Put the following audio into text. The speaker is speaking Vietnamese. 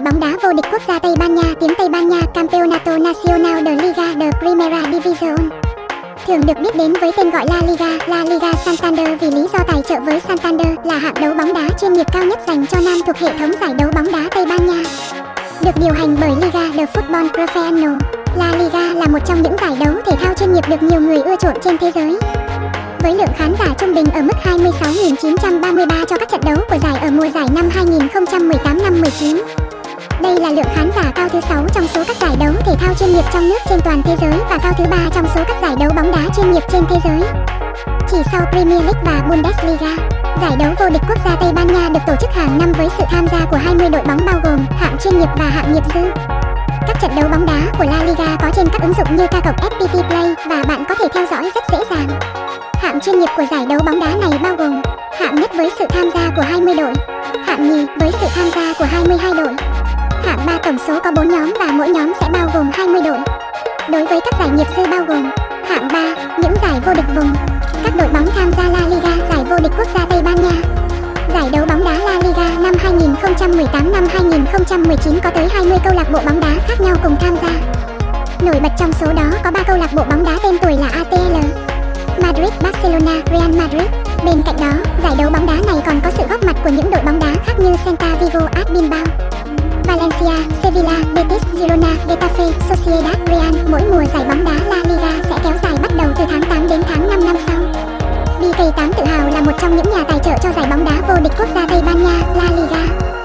Giải bóng đá vô địch quốc gia Tây Ban Nha, tiếng Tây Ban Nha Campeonato Nacional de Liga de Primera División. Thường được biết đến với tên gọi La Liga, La Liga Santander vì lý do tài trợ với Santander là hạng đấu bóng đá chuyên nghiệp cao nhất dành cho nam thuộc hệ thống giải đấu bóng đá Tây Ban Nha. Được điều hành bởi Liga de Football Profesional, La Liga là một trong những giải đấu thể thao chuyên nghiệp được nhiều người ưa chuộng trên thế giới. Với lượng khán giả trung bình ở mức 26.933 cho các trận đấu của giải ở mùa giải năm 2018 thứ 6 trong số các giải đấu thể thao chuyên nghiệp trong nước trên toàn thế giới và cao thứ 3 trong số các giải đấu bóng đá chuyên nghiệp trên thế giới. Chỉ sau Premier League và Bundesliga, giải đấu vô địch quốc gia Tây Ban Nha được tổ chức hàng năm với sự tham gia của 20 đội bóng bao gồm hạng chuyên nghiệp và hạng nghiệp dư. Các trận đấu bóng đá của La Liga có trên các ứng dụng như ca cộng FPT Play và bạn có thể theo dõi rất dễ dàng. Hạng chuyên nghiệp của giải đấu bóng đá này bao gồm hạng nhất với sự tham gia của 20 đội, hạng nhì với sự tham gia của 22 đội, hạng 3 tổng số có 4 nhóm và mỗi nhóm sẽ bao gồm 20 đội. Đối với các giải nghiệp dư bao gồm hạng 3, những giải vô địch vùng, các đội bóng tham gia La Liga giải vô địch quốc gia Tây Ban Nha. Giải đấu bóng đá La Liga năm 2018 năm 2019 có tới 20 câu lạc bộ bóng đá khác nhau cùng tham gia. Nổi bật trong số đó có 3 câu lạc bộ bóng đá tên tuổi là ATL, Madrid, Barcelona, Real Madrid. Bên cạnh đó, giải đấu bóng đá này còn có sự góp mặt của những đội bóng đá khác như Celta Vigo, Ad Bilbao, Valencia, Sevilla, Betis, Girona, Getafe, Sociedad, Real. Mỗi mùa giải bóng đá La Liga sẽ kéo dài bắt đầu từ tháng 8 đến tháng 5 năm sau. BK8 tự hào là một trong những nhà tài trợ cho giải bóng đá vô địch quốc gia Tây Ban Nha, La Liga.